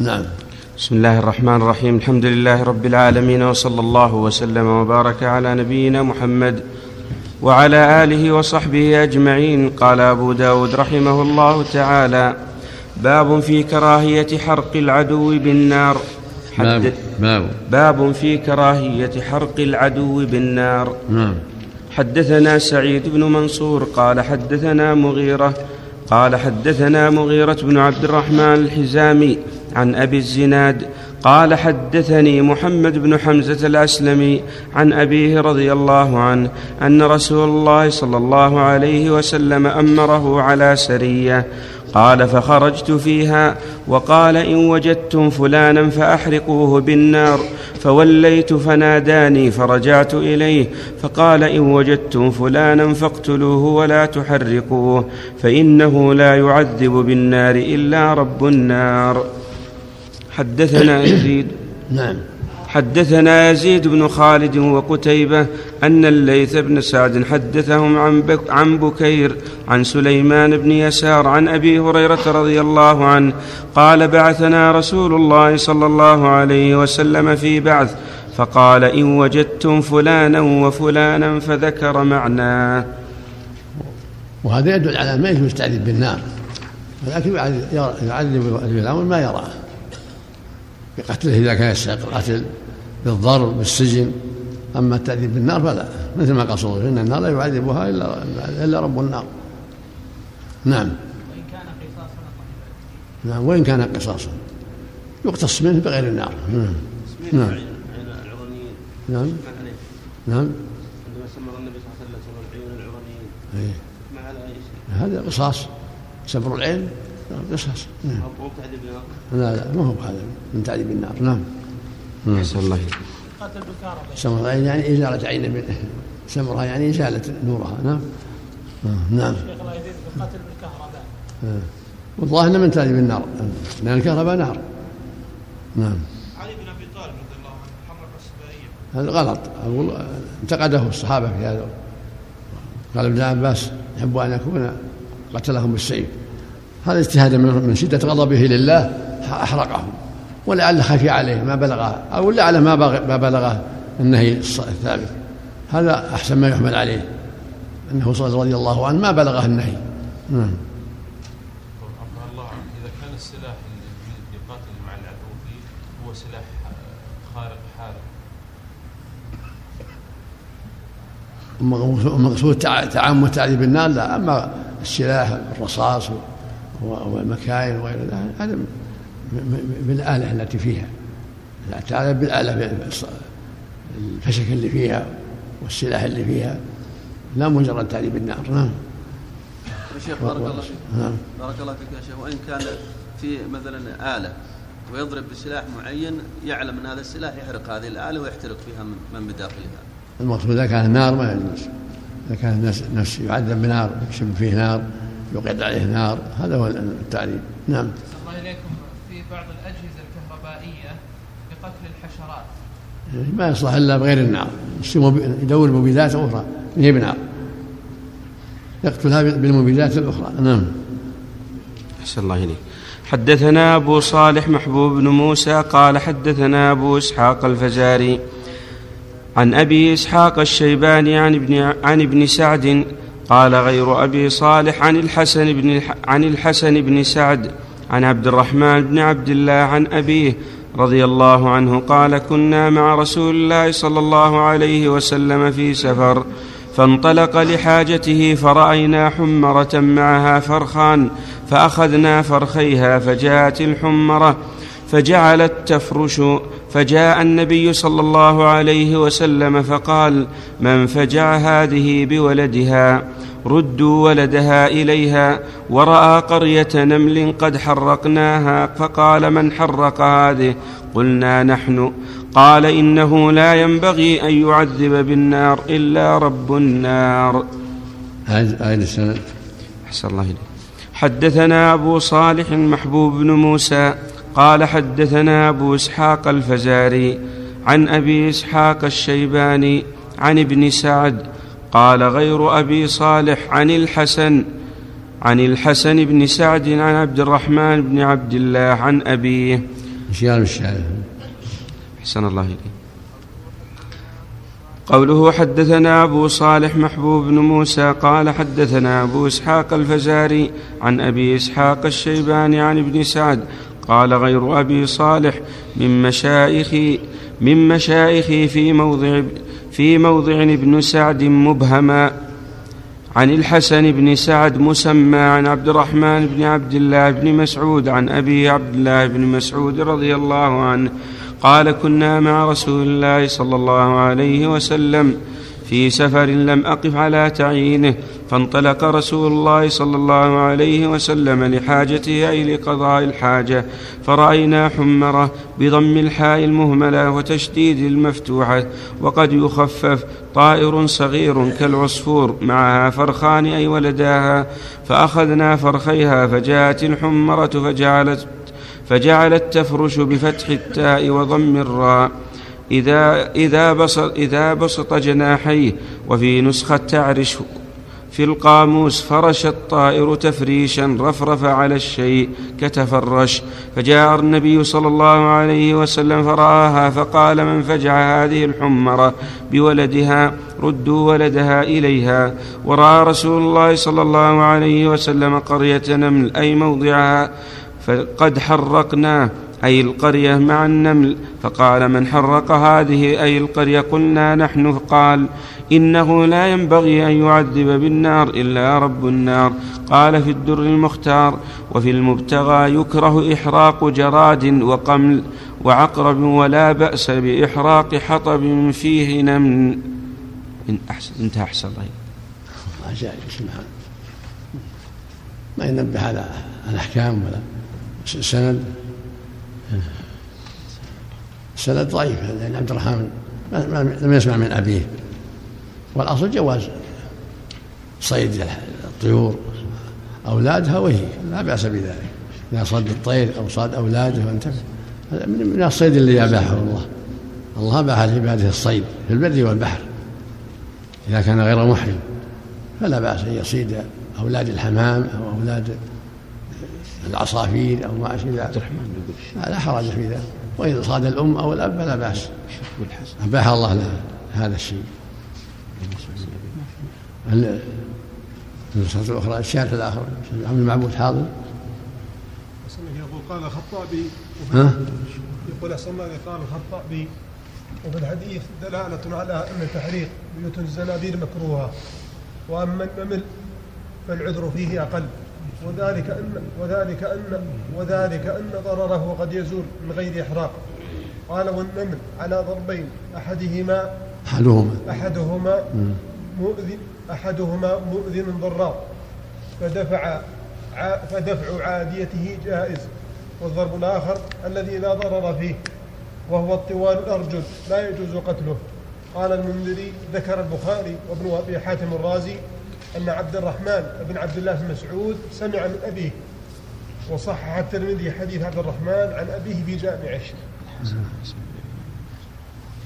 نعم. بسم الله الرحمن الرحيم. الحمد لله رب العالمين وصلى الله وسلم وبارك على نبينا محمد وعلى آله وصحبه أجمعين. قال أبو داود رحمه الله تعالى باب في كراهية حرق العدو بالنار. باب باب. باب في كراهية حرق العدو بالنار. نعم. حدثنا سعيد بن منصور قال حدثنا مغيرة قال حدثنا مغيرة بن عبد الرحمن الحزامي عن أبي الزناد قال حدثني محمد بن حمزة الأسلمي عن أبيه رضي الله عنه أن رسول الله صلى الله عليه وسلم أمره على سرية. قال فخرجت فيها وقال إن وجدتم فلانا فأحرقوه بالنار فوليت فناداني فرجعت إليه فقال إن وجدتم فلانا فاقتلوه ولا تحرقوه فإنه لا يعذب بالنار إلا رب النار. حدثنا يزيد. نعم. حدثنا يزيد بن خالد وقتيبة أن الليث بن سعد حدثهم عن, بك عن بكير عن سليمان بن يسار عن أبي هريرة رضي الله عنه قال بعثنا رسول الله صلى الله عليه وسلم في بعث فقال إن وجدتم فلانا وفلانا فذكر معناه وهذا يدل على ما يجوز التعذيب بالنار ولكن يعذب الأمر ما يراه. بقتله إذا كان يستحق القتل بالضرب بالسجن أما التعذيب بالنار فلا مثل ما قال صلى الله عليه وسلم إن النار لا يعذبها إلا إلا رب النار. نعم. وإن كان قصاصا نعم وإن كان قصاصا. يقتص منه بغير النار. نعم. نعم. نعم. نعم. عندما سمر النبي صلى الله عليه وسلم العيون العرانيين ما على أي شيء؟ هذا قصاص. سمر العين. قصاص نعم. لا لا ما هو هذا من تعذيب النار نعم. نسأل الله سمرها يعني إزالة عين سمرها يعني إزالة نورها. نعم. نعم. قتل بالكهرباء. والظاهر من تعذيب النار لأن الكهرباء نار. نعم. علي بن أبي طالب رضي الله عنه حرق السبائية هذا غلط. أقول انتقده الصحابة في هذا. قال ابن عباس يحب أن يكون قتلهم بالسيف. هذا اجتهاد من شدة غضبه لله أحرقهم ولعل خفي عليه ما بلغه أو لعل ما ما بلغه النهي الثابت هذا أحسن ما يحمل عليه. أنه صلى رضي الله عنه ما بلغه النهي. نعم. إذا كان السلاح اللي يقاتل مع العدو فيه هو سلاح خارق حارق. المقصود تعمد تعذيب النار؟ لا أما السلاح الرصاص والمكاين وغير ذلك. هذا بالآلة التي فيها. تعذب بالآلة الفشك اللي فيها والسلاح اللي فيها. لا مجرد تعذيب النار. نعم. شيخ بارك الله فيك. نعم. بارك الله فيك يا شيخ. وإن كان في مثلا آلة ويضرب بسلاح معين يعلم أن هذا السلاح يحرق هذه الآلة ويحترق فيها من بداخلها. المقصود إذا كان النار ما يجوز إذا كان الناس نفس يعذب بنار يكشف فيه نار يوقد عليه نار هذا هو التعذيب نعم. الله اليكم في بعض الأجهزة الكهربائية بقتل الحشرات. ما يصلح إلا بغير النار. يدور مبيدات أخرى هي بنار يقتلها بالمبيدات الأخرى. نعم. أحسن الله إليك. حدثنا أبو صالح محبوب بن موسى قال حدثنا أبو إسحاق الفزاري عن أبي إسحاق الشيباني عن ابن, عن ابن سعد قال غير أبي صالح عن الحسن بن عن الحسن بن سعد عن عبد الرحمن بن عبد الله عن أبيه رضي الله عنه قال كنا مع رسول الله صلى الله عليه وسلم في سفر فانطلق لحاجته فرأينا حمرة معها فرخان فأخذنا فرخيها فجاءت الحمرة فجعلت تفرش فجاء النبي صلى الله عليه وسلم فقال من فجع هذه بولدها؟ ردوا ولدها إليها ورأى قرية نمل قد حرقناها فقال من حرق هذه؟ قلنا نحن. قال إنه لا ينبغي أن يعذب بالنار إلا رب النار. أحسن الله إليك. حدثنا أبو صالح محبوب بن موسى قال حدثنا أبو إسحاق الفزاري عن أبي إسحاق الشيباني عن ابن سعد قال غير أبي صالح عن الحسن عن الحسن بن سعد عن عبد الرحمن بن عبد الله عن أبيه. مشيان الشارع أحسن الله إليك. قوله حدثنا أبو صالح محبوب بن موسى قال حدثنا أبو إسحاق الفزاري عن أبي إسحاق الشيباني عن ابن سعد قال غير أبي صالح من مشايخي من مشايخي في موضع في موضع ابن سعد مبهما عن الحسن بن سعد مسمى عن عبد الرحمن بن عبد الله بن مسعود عن أبي عبد الله بن مسعود رضي الله عنه قال كنا مع رسول الله صلى الله عليه وسلم في سفر لم أقف على تعيينه فانطلق رسول الله صلى الله عليه وسلم لحاجته أي لقضاء الحاجة فرأينا حمرة بضم الحاء المهملة وتشديد المفتوحة وقد يخفف طائر صغير كالعصفور معها فرخان أي ولداها فأخذنا فرخيها فجاءت الحمرة فجعلت فجعلت تفرش بفتح التاء وضم الراء. إذا إذا بسط, إذا بسط جناحيه وفي نسخة تعرش في القاموس فرش الطائر تفريشا رفرف على الشيء كتفرش. فجاء النبي صلى الله عليه وسلم فرآها فقال من فجع هذه الحمرة بولدها ردوا ولدها إليها. ورأى رسول الله صلى الله عليه وسلم قرية نمل أي موضعها فقد حرقناه. أي القرية مع النمل. فقال من حرق هذه أي القرية قلنا نحن. قال إنه لا ينبغي أن يعذب بالنار إلا رب النار. قال في الدر المختار وفي المبتغى يكره إحراق جراد وقمل وعقرب ولا بأس بإحراق حطب فيه نمل. أحسن انتهى أحسن الله ما ينبه على الأحكام ولا سند؟ سند ضعيف لأن عبد الرحمن لم يسمع من أبيه. والأصل جواز صيد الطيور أولادها وهي لا بأس بذلك. إذا صد الطير أو صاد أولاده وانتفع من الصيد اللي أباحه الله. الله أباح لعباده الصيد في البر والبحر. إذا كان غير محرم فلا بأس أن يصيد أولاد الحمام أو أولاد العصافير أو ما أشبه ذلك. لا حرج في ذلك. وإذا صاد الأم أو الأب فلا بأس. أباح الله له هذا الشيء. النسخة الأخرى الشارع الآخر عبد المعبود حاضر. يقول قال الخطابي ها؟ يقول أحسن الله قال الخطابي وفي الحديث دلالة على أن تحريق بيوت الزنابير مكروهة وأما النمل فالعذر فيه أقل. وذلك أن وذلك أن وذلك أن ضرره قد يزول من غير إحراق. قال والنمل على ضربين أحدهما أحدهما. أحدهما مؤذن أحدهما مؤذن ضرار فدفع فدفع عاديته جائز. والضرب الآخر الذي لا ضرر فيه وهو الطوال الأرجل لا يجوز قتله. قال المنذري ذكر البخاري وابن أبي حاتم الرازي أن عبد الرحمن بن عبد الله بن مسعود سمع من أبيه وصحح الترمذي حديث عبد الرحمن عن أبيه في جامع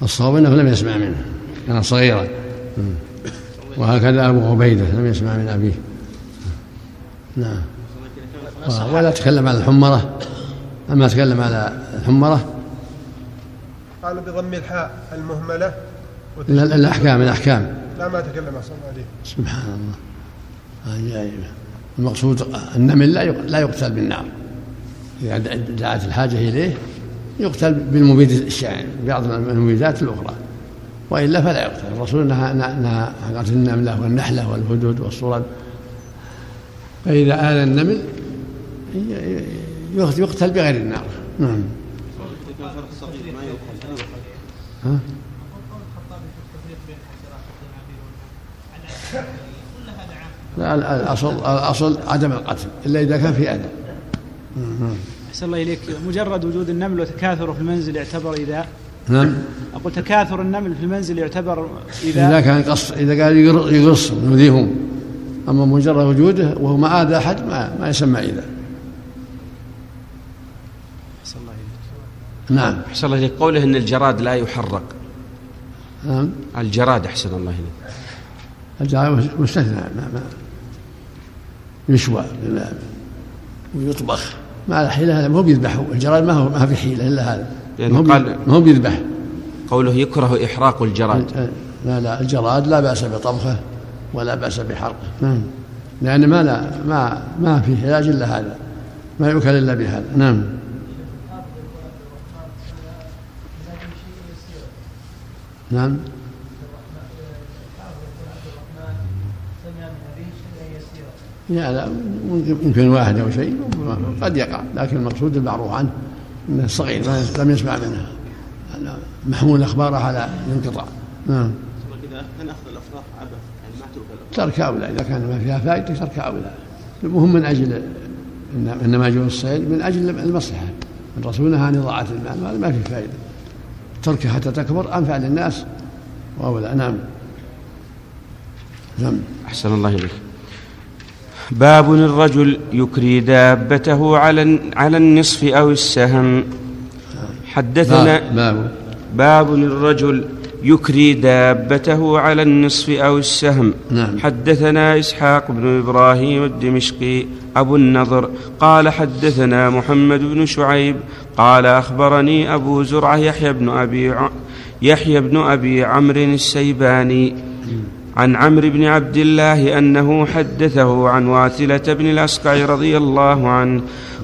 الصواب أنه لم يسمع منه كان صغيرا. وهكذا أبو عبيدة لم يسمع من أبيه. نعم. ولا تكلم على الحمرة. أما تكلم على الحمرة. قال بضم الحاء المهملة. الأحكام الأحكام. لا ما تكلم أحسن عليه سبحان الله. عجائب المقصود النمل لا لا يقتل بالنار إذا دعت الحاجة إليه يقتل بالمبيد الشائع بعض المبيدات الأخرى. وإلا فلا يقتل. الرسول نهى نهى عن قتل النملة والنحلة والهدود والصرد فإذا آل النمل يقتل بغير النار نعم. ها؟ الأصل الأصل عدم القتل إلا إذا كان في أذى. أحسن الله إليك. مجرد وجود النمل وتكاثره في المنزل يعتبر إذا نعم. أقول تكاثر النمل في المنزل يعتبر إذا إذا كان قص إذا قال يقص يؤذيهم. أما مجرد وجوده وهو ما آذى أحد ما, ما يسمى إذا أحسن الله إليك. نعم. أحسن الله إليك. قوله أن الجراد لا يحرق. نعم. الجراد أحسن الله إليك. الجراد مستثنى ما ما يشوى ويطبخ ما له حيلة هذا ما هو بيذبح. الجراد ما هو ما في حيلة إلا هذا. لأنه ما هو قال- ما هو بيذبح. قوله يكره إحراق الجراد لا لا الجراد لا بأس بطبخه ولا بأس بحرقه. نعم. لأن ما لا ما ما في علاج إلا هذا. ما يؤكل إلا بهذا. نعم. نعم. ممكن يمكن واحد أو شيء قد يقع لكن المقصود المعروف عنه أنه صغير لم يسمع منها. محمول أخباره على الانقطاع. نعم. كان أخذ الأفراح عبث يعني ما ترك أولى إذا كان ما فيها فائدة ترك أولى المهم من أجل إن- إنما جو الصيد من أجل المصلحة. الرسول نهى عن إضاعة المال وهذا ما فيه فائدة. تركها حتى تكبر أنفع للناس. وأولى نعم نعم. أحسن الله إليك. باب الرجل يكري دابته على على النصف أو السهم. حدثنا باب. باب الرجل يكري دابته على النصف أو السهم. نعم. حدثنا إسحاق بن إبراهيم الدمشقي أبو النضر قال حدثنا محمد بن شعيب قال أخبرني أبو زرعة يحيى بن أبي ع... يحيى بن أبي عمرو السيباني. عن عمرو بن عبد الله أنه حدثه عن واثلة بن الأسقع رضي الله عنه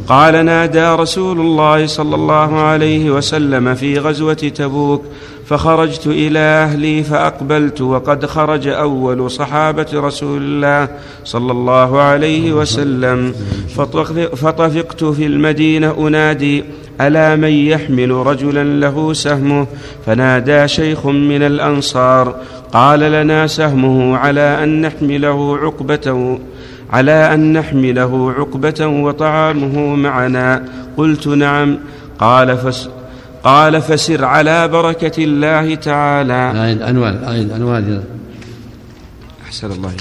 قال نادى رسول الله صلى الله عليه وسلم في غزوة تبوك فخرجت إلى أهلي فأقبلت وقد خرج أول صحابة رسول الله صلى الله عليه وسلم. فطف- فطفقت في المدينة أنادي ألا من يحمل رجلا له سهمه؟ فنادى شيخ من الأنصار قال لنا سهمه على أن نحمله عقبة على أن نحمله عقبة وطعامه معنا. قلت نعم. قال فس قال فسر على بركة الله تعالى عنوان أعيد عنوان أحسن الله.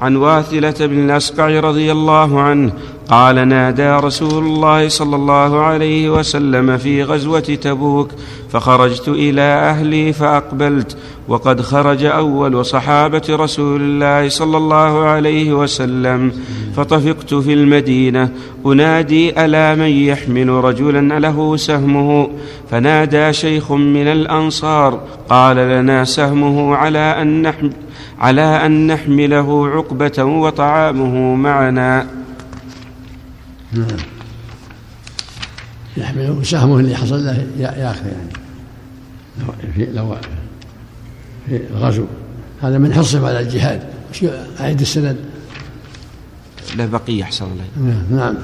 عن واثلة بن الأسقع رضي الله عنه قال نادى رسول الله صلى الله عليه وسلم في غزوة تبوك فخرجت إلى أهلي فأقبلت وقد خرج أول صحابة رسول الله صلى الله عليه وسلم فطفقت في المدينة أنادي ألا من يحمل رجلا له سهمه؟ فنادى شيخ من الأنصار قال لنا سهمه على أن نحمله عقبة وطعامه معنا. يحمل سهمه اللي حصل له يا- ياخذ يعني. لو في لو في الغزو. هذا من حرصهم على الجهاد. أعيد السند؟ له بقية أحسن الله نعم.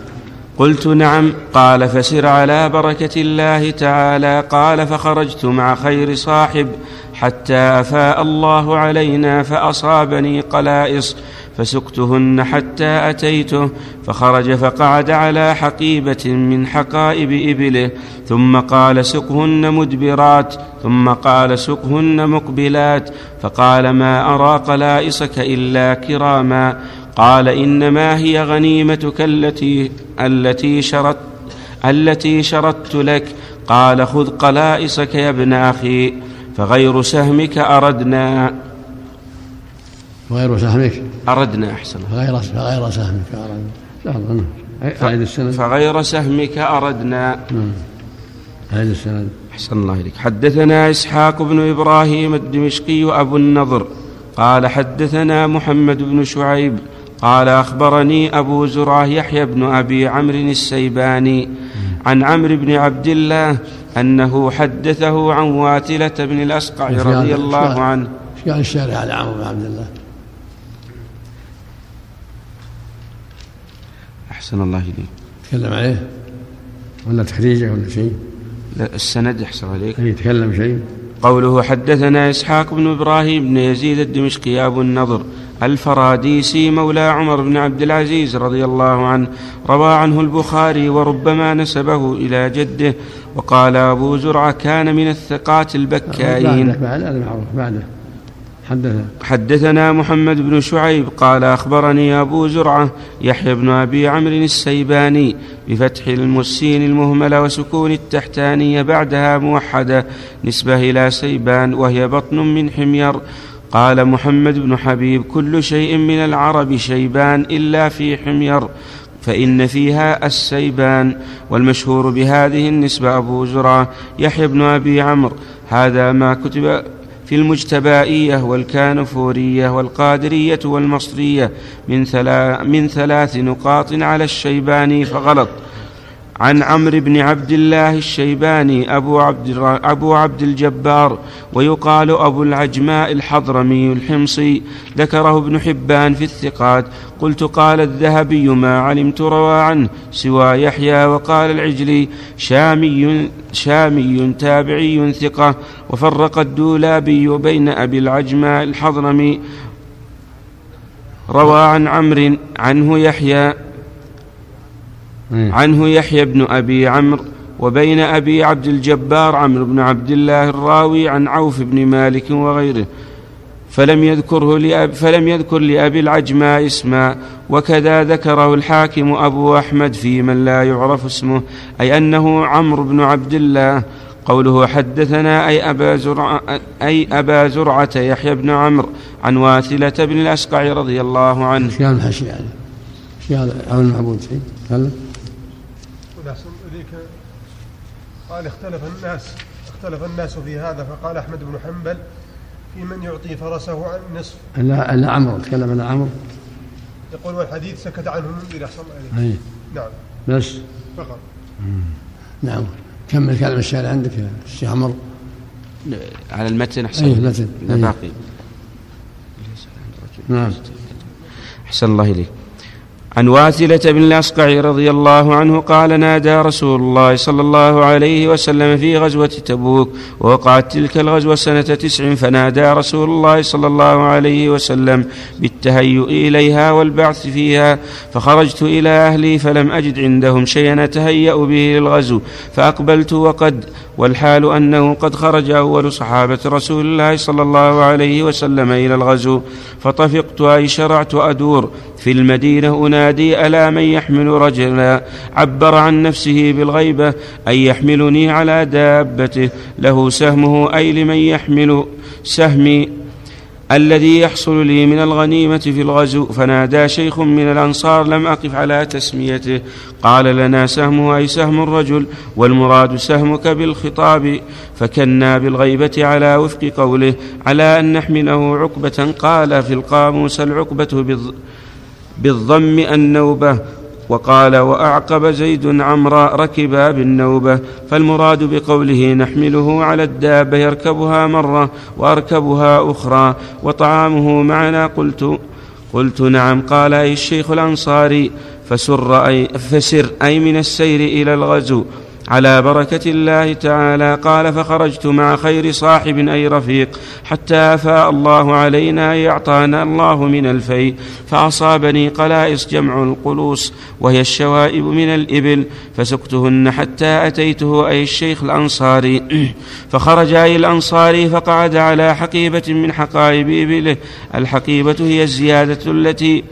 قلت نعم. قال فسر على بركة الله تعالى. قال فخرجت مع خير صاحب حتى أفاء الله علينا فأصابني قلائص. فسقتهن حتى أتيته فخرج فقعد على حقيبة من حقائب إبله ثم قال سقهن مدبرات ثم قال سقهن مقبلات فقال ما أرى قلائصك إلا كراما قال إنما هي غنيمتك التي التي شرت التي شردت لك قال خذ قلائصك يا ابن أخي فغير سهمك أردنا. وغير سهمك. أردنا أحسن. فغير فغير سهمك سهل أعيد السند. فغير سهمك أردنا. نعم. أعيد السند. أحسن الله إليك. حدثنا إسحاق بن إبراهيم الدمشقي أبو النضر. قال حدثنا محمد بن شعيب. قال أخبرني أبو زرعة يحيى بن أبي عمرو السيباني عن عمرو بن عبد الله أنه حدثه عن واتلة بن الأسقع رضي الله عنه. إيش قال الشارع على عمرو بن عبد الله؟ أحسن الله إليك. تكلم عليه؟ ولا تخريجه ولا شيء؟ لا، السند أحسن عليك. أي يتكلم شيء؟ قوله حدثنا إسحاق بن إبراهيم بن يزيد الدمشقي أبو النضر الفراديسي مولى عمر بن عبد العزيز رضي الله عنه روى عنه البخاري وربما نسبه إلى جده وقال أبو زرعة كان من الثقات البكائين. بعده بعد هذا معروف بعده. حدث حدثنا محمد بن شعيب قال أخبرني أبو زرعة يحيى بن أبي عمرو السيباني بفتح المسين المهملة وسكون التحتانية بعدها موحدة نسبة إلى سيبان وهي بطن من حمير. قال محمد بن حبيب كل شيء من العرب شيبان إلا في حمير فإن فيها السيبان. والمشهور بهذه النسبة أبو زرعة يحيى بن أبي عمرو هذا ما كتب في المجتبائية والكانفورية والقادرية والمصرية من, ثلا من ثلاث نقاط على الشيباني فغلط. عن عمرو بن عبد الله الشيباني أبو عبد, أبو عبد الجبار ويقال أبو العجماء الحضرمي الحمصي ذكره ابن حبان في الثقات قلت قال الذهبي ما علمت روى عنه سوى يحيى وقال العجلي شامي شامي تابعي ثقة وفرق الدولابي بين أبي العجماء الحضرمي روى عن عمرو عنه يحيى. عنه يحيى بن أبي عمرو وبين أبي عبد الجبار عمرو بن عبد الله الراوي عن عوف بن مالك وغيره فلم يذكره لأب فلم يذكر لأبي العجماء اسما وكذا ذكره الحاكم أبو أحمد في من لا يعرف اسمه أي أنه عمرو بن عبد الله قوله حدثنا أي أبا زرعة, أي أبا زرعة يحيى بن عمرو عن واثلة بن الأسقع رضي الله عنه قال الحشي يعني؟ عون المعبود شيء؟ قال والأحسن إليك قال اختلف الناس اختلف الناس في هذا فقال أحمد بن حنبل في من يعطي فرسه عن نصف. لا لا عمرو تكلم عن عمرو. يقول والحديث سكت عنه المنذر الله إليك أي. نعم. بس. فقط. نعم. كمل كلام الشارع عندك يا الشيخ عمرو. على المتن أحسن. أي المتن. لا أي. باقي. نعم. أحسن الله إليك. عن واثلة بن الأصقع رضي الله عنه قال نادى رسول الله صلى الله عليه وسلم في غزوة تبوك ووقعت تلك الغزوة سنة تسع فنادى رسول الله صلى الله عليه وسلم بالتهيؤ إليها والبعث فيها فخرجت إلى أهلي فلم أجد عندهم شيئا أتهيأ به للغزو فأقبلت وقد والحال أنه قد خرج أول صحابة رسول الله صلى الله عليه وسلم إلى الغزو فطفقت أي شرعت أدور في المدينة أنادي ألا من يحمل رجلا؟ عبر عن نفسه بالغيبة أن يحملني على دابته؟ له سهمه أي لمن يحمل سهمي الذي يحصل لي من الغنيمة في الغزو؟ فنادى شيخ من الأنصار لم أقف على تسميته. قال لنا سهمه أي سهم الرجل؟ والمراد سهمك بالخطاب. فكنا بالغيبة على وفق قوله على أن نحمله عقبة؟ قال في القاموس العقبة بالض- بالضم النوبة وقال وأعقب زيد عمرا ركبا بالنوبة فالمراد بقوله نحمله على الدابة يركبها مرة وأركبها أخرى وطعامه معنا قلت قلت نعم قال أي الشيخ الأنصاري فسر أي فسر أي من السير إلى الغزو على بركة الله تعالى. قال فخرجت مع خير صاحب أي رفيق حتى أفاء الله علينا يعطانا الله من الفيء فأصابني قلائص جمع القلوص وهي الشوائب من الإبل فسقتهن حتى أتيته أي الشيخ الأنصاري. فخرج أي الأنصاري فقعد على حقيبة من حقائب إبله. الحقيبة هي الزيادة التي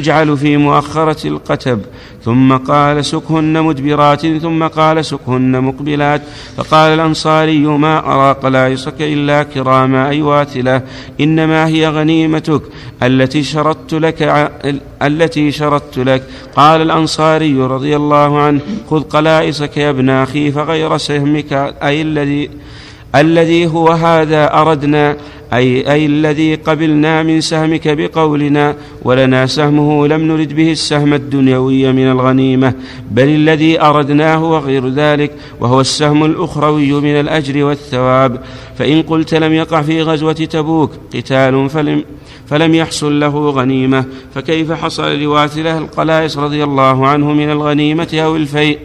تجعل في مؤخرة القتب. ثم قال سكهن مدبرات ثم قال سكهن مقبلات. فقال الأنصاري ما أرى قلائصك إلا كراما أي واثلة. إنما هي غنيمتك التي شردت لك ع- التي شردت لك. قال الأنصاري رضي الله عنه خذ قلائصك يا ابن أخي فغير سهمك أي الذي الذي هو هذا أردنا. أي, أي الذي قبلنا من سهمك بقولنا ولنا سهمه لم نرد به السهم الدنيوي من الغنيمة بل الذي أردناه وغير ذلك وهو السهم الأخروي من الأجر والثواب. فإن قلت لم يقع في غزوة تبوك قتال فلم فلم يحصل له غنيمة. فكيف حصل لواثله القلائص رضي الله عنه من الغنيمة أو الفيء؟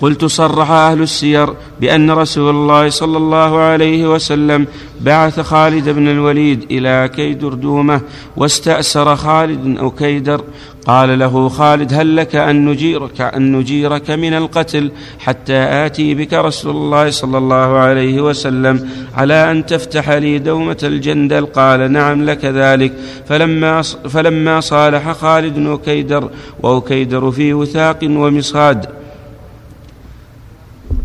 قلت صرح أهل السير بأن رسول الله صلى الله عليه وسلم بعث خالد بن الوليد إلى كيدر دومة واستأسر خالد أو كيدر. قال له خالد هل لك أن نجيرك أن نجيرك من القتل حتى آتي بك رسول الله صلى الله عليه وسلم على أن تفتح لي دومة الجندل؟ قال نعم لك ذلك. فلما فلما صالح خالد وكيدر وكيدر في وثاق ومصاد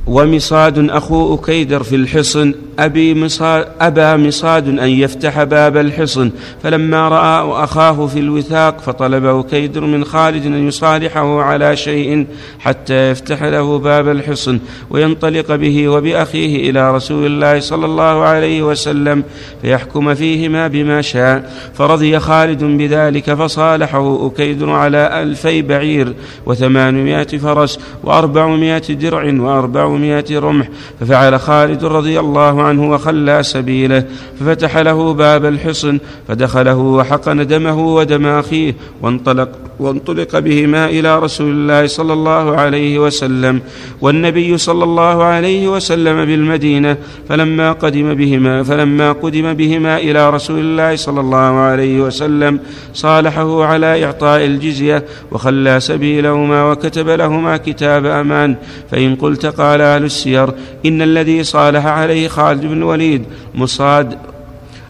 ومصاد أخو أكيدر في الحصن أبي مصاد أبى مصاد أن يفتح باب الحصن فلما رأى أخاه في الوثاق فطلب أكيدر من خالد أن يصالحه على شيء حتى يفتح له باب الحصن وينطلق به وبأخيه إلى رسول الله صلى الله عليه وسلم فيحكم فيهما بما شاء. فرضي خالد بذلك فصالحه أكيدر على ألفي بعير وثمانمائة فرس وأربعمائة درع وأربعمائة رمح ففعل خالد رضي الله عنه وخلى سبيله ففتح له باب الحصن فدخله وحقن دمه ودم أخيه وانطلق وانطلق بهما إلى رسول الله صلى الله عليه وسلم والنبي صلى الله عليه وسلم بالمدينة فلما قدم بهما فلما قدم بهما إلى رسول الله صلى الله عليه وسلم صالحه على إعطاء الجزية وخلى سبيلهما وكتب لهما كتاب أمان. فإن قلت قال أهل السير إن الذي صالح عليه خالد بن الوليد مصاد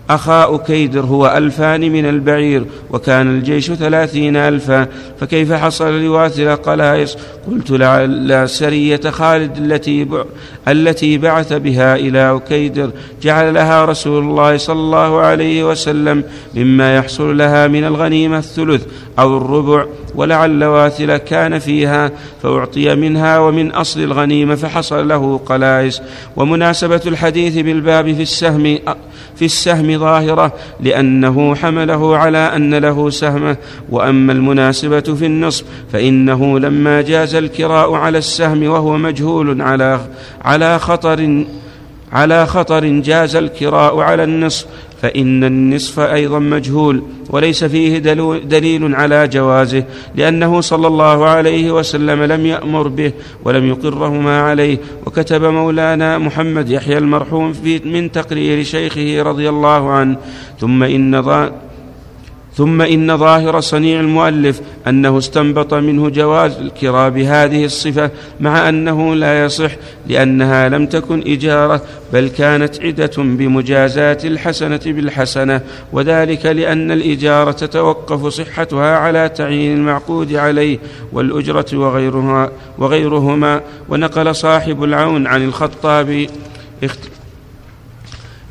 أخا أكيدر هو ألفان من البعير وكان الجيش ثلاثين ألفا. فكيف حصل لواثل قلايص قلت لعل سرية خالد التي التي بعث بها إلى أكيدر جعل لها رسول الله صلى الله عليه وسلم مما يحصل لها من الغنيمة الثلث أو الربع ولعل واثل كان فيها فأعطي منها ومن أصل الغنيمة فحصل له قلائس ومناسبة الحديث بالباب في السهم في السهم ظاهرة لأنه حمله على أن له سهمه. وأما المناسبة في النصف فإنه لما جاز الكراء على السهم وهو مجهول على على خطر على خطر جاز الكراء على النصف فإن النصف أيضا مجهول وليس فيه دليل على جوازه لأنه صلى الله عليه وسلم لم يأمر به ولم يقرهما عليه. وكتب مولانا محمد يحيى المرحوم في من تقرير شيخه رضي الله عنه ثم إن ثم إن ظاهر صنيع المؤلف أنه استنبط منه جواز الكرى بهذه الصفة مع أنه لا يصح لأنها لم تكن إجارة بل كانت عدة بمجازات الحسنة بالحسنة وذلك لأن الإجارة تتوقف صحتها على تعيين المعقود عليه والأجرة وغيرها وغيرهما ونقل صاحب العون عن الخطاب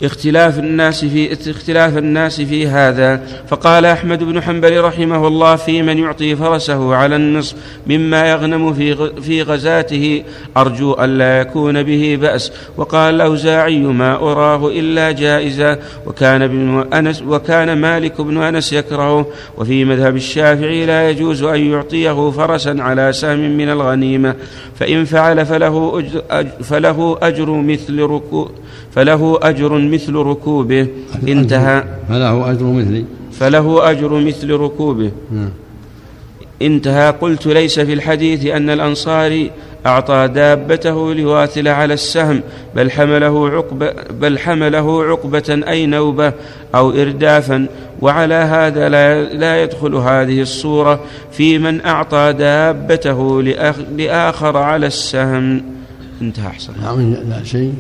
اختلاف الناس في اختلاف الناس في هذا. فقال أحمد بن حنبل رحمه الله في من يعطي فرسه على النصف مما يغنم في في غزاته أرجو الا يكون به بأس. وقال الأوزاعي ما أراه إلا جائزا وكان ابن انس وكان مالك بن أنس يكرهه وفي مذهب الشافعي لا يجوز أن يعطيه فرسا على سهم من الغنيمة. فإن فعل فله أجر, فله أجر مثل ركوب فله أجر مثل ركوبه. انتهى. فله أجر مثل فله أجر مثل ركوبه. نعم. انتهى. قلت ليس في الحديث أن الأنصاري أعطى دابته لواثل على السهم بل حمله عقبة بل حمله عقبة أي نوبة أو إردافا وعلى هذا لا, لا يدخل هذه الصورة في من أعطى دابته لآخر على السهم. انتهى. أحسن. نعم لا شيء.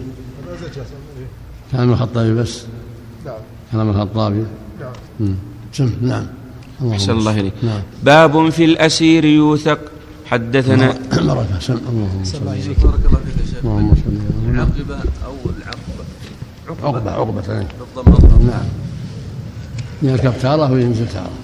كلام الخطابي بس؟ نعم. كلام الخطابي؟ نعم. سم نعم. أحسن الله إليك. نعم. باب في الأسير يوثق. حدثنا بركة سم اللهم صل. بارك الله فيك يا شيخ. اللهم صل. العقبة أو العقبة؟ عقبة عقبة. بالضبط نعم. يركب تارة وينزل تارة.